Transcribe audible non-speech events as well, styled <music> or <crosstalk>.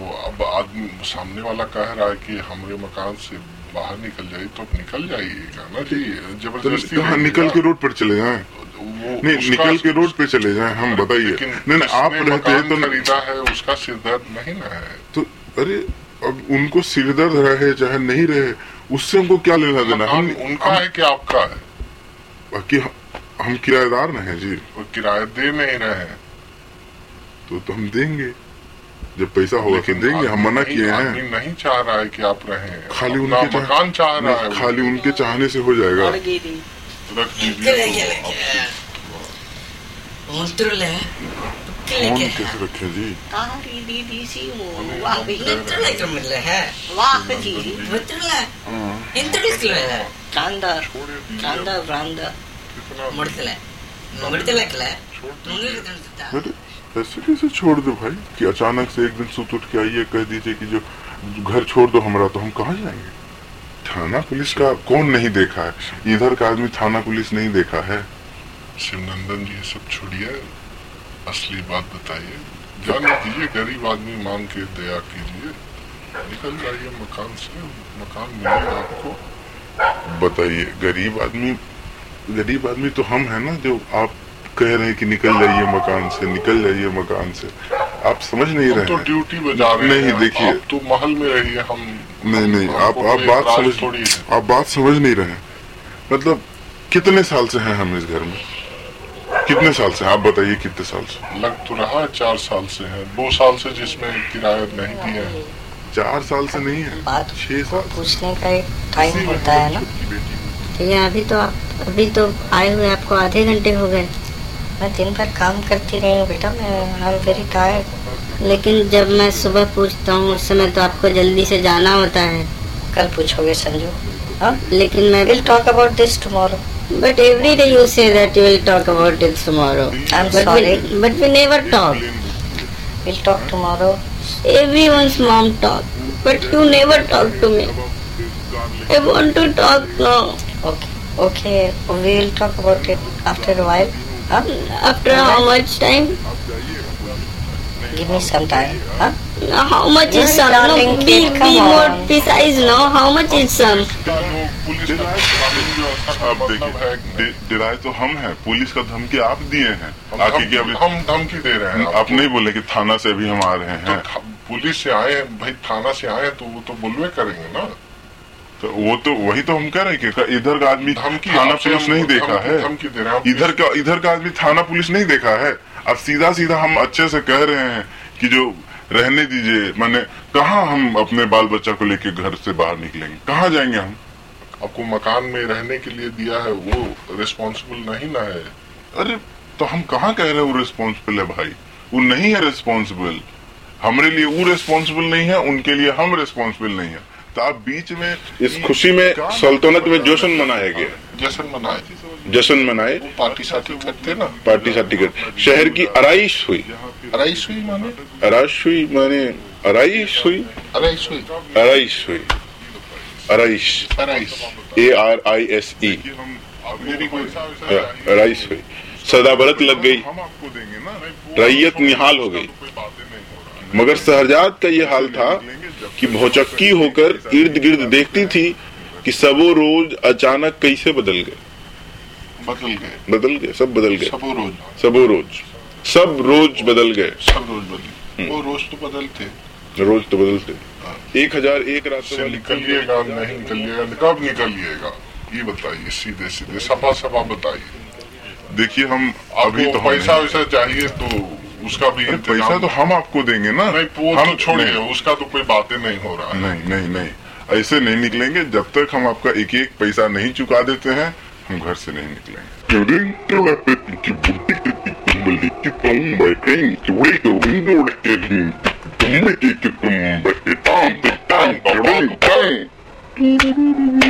तो अब आदमी सामने वाला कह रहा है कि हमारे मकान से बाहर निकल जाइए तो अब निकल जाइएगा ना। जी ज़बरदस्ती तो नहीं निकल के रोड पर चले जाए? नहीं निकल के रोड पे चले जाए हम बताइए। नहीं नहीं आप रहते मकान तो खरीदा है उसका सिरदर्द नहीं ना है। तो अरे अब उनको सिरदर्द रहे चाहे नहीं रहे उससे हमको क्या लेना देना? हम उनका है कि आपका है? बाकी हम, किराएदार न हैं जी। वो किराया दे नहीं रहे हैं। तो तो हम देंगे। जब पैसा होगा तो लेकिन देंगे हम मना किए हैं। नहीं चाह रहा है कि आप रहें। खाली उनके चाह- मकान चाह रहा है खाली उनके चाहने से हो जाएगा। तो. फ़ोन कैसे रखे जी? ऐसे कैसे छोड़ दो भाई? कि अचानक से एक दिन सुत उठ के आइए, कह दीजिए कि जो घर छोड़ दो हमारा तो हम कहाँ जाएँगे? थाना पुलिस का कौन नहीं देखा है? इधर का आदमी थाना पुलिस नहीं देखा है? शिवनंदन जी सब छोड़िए। असली बात बताइए। जाने दीजिए गरीब आदमी मांग के दया कीजिए। निकल जाइए मकान से। मकान मिलेगा आपको। बताइए, गरीब आदमी गरीब आदमी तो हम है ना, जो आप कह रहे हैं कि निकल जाइए मकान से निकल जाइए मकान से। आप समझ नहीं रहे तो ड्यूटी बजा रहे नहीं, देखिए। आप तो महल में रहिए हम नहीं नहीं आप आप बात समझ आप बात समझ नहीं रहे मतलब कितने साल से हैं हम इस घर में? कितने साल से आप बताइए कितने साल से। लग तो रहा है चार साल से है। दो साल से जिसमें किराया नहीं दिए है। चार साल से नहीं है? छह साल पूछने का एक टाइम होता है ना। तो ये अभी तो आप अभी तो आए हुए आपको आधे घंटे हो गए। मैं दिन भर काम करती रही हूँ बेटा मैं आई एम वेरी टायर्ड लेकिन जब मैं सुबह पूछता हूँ उस समय तो आपको जल्दी से जाना होता है। कल पूछोगे संजू? हाँ? लेकिन मैं will talk about this tomorrow but every day you say that you will talk about it tomorrow I am sorry but we never talk will talk tomorrow everyone's mom talk but you never talk to me. I want to talk now. Okay. Okay we will talk about it after a while. Huh? after how much time? Give me some time huh? how much is some? No, be, kid, be come more on. precise now how much is some? है देखिए डि- तो हम हैं। Police का धमकी आप दिए हैं। हम आके कि अभी हम धमकी दे रहे हैं आप नहीं बोले कि थाना से अभी हम आ रहे तो हैं। था- पुलिस से आए भाई थाना से आए तो वो तो बोलवे करेंगे ना। तो वो तो वही तो हम कह रहे हैं कि इधर का आदमी धमकी थाना पुलिस नहीं देखा है। इधर का इधर का आदमी थाना पुलिस नहीं देखा है। अब सीधा सीधा हम अच्छे से कह रहे हैं कि जो रहने दीजिए माने कहाँ हम अपने बाल बच्चा को लेके घर से बाहर निकलेंगे? कहाँ जाएँगे हम? आपको मकान में रहने के लिए दिया है वो रिस्पॉन्सिबल नहीं ना है। अरे तो हम कहाँ कह रहे हैं वो रिस्पॉन्सिबल है भाई? वो नहीं है रिस्पॉन्सिबल हमारे लिए वो रिस्पॉन्सिबल नहीं है उनके लिए हम रिस्पॉन्सिबल नहीं है। तो आप बीच में इस खुशी में सल्तनत में जश्न मनाया गया। जश्न मनाए जश्न मनाए। पार्टी साथी करते ना। पार्टी सा टिकट शहर की अराइश हुई। अराइश हुई माने? अराइश हुई माने अराइश हुई। अराइश हुई। अराइश हुई। Arise. Arise. A R I S E. मेरी अराइश हुई। सदा बरत लग गई। रैयत निहाल हो गई। हो मगर शहजाद का ये हाल था। कि भौचक्की होकर इर्द गिर्द देखती थी कि सबो रोज अचानक कैसे बदल गए। बदल गए। बदल गए सब बदल गए। सबो रोज। सबो रोज। सब रोज बदल गए। सब रोज बदले। वो रोज तो बदलते। रोज तो बदलते। एक हज़ार एक रात से निकलिएगा नहीं निकलिएगा कब निकलिएगा? ये बताइए सीधे सीधे सफ़ा सफ़ा बताइए। देखिए हम अभी अभी तो तो पैसा वैसा चाहिए तो उसका भी पैसा तो हम आपको देंगे ना। नहीं वो हम तो छोड़िए उसका तो कोई बातें नहीं हो रहा है। नहीं नहीं नहीं। ऐसे नहीं निकलेंगे जब तक हम आपका एक एक पैसा नहीं चुका देते हैं हम घर से नहीं निकलेंगे। <laughs> <laughs>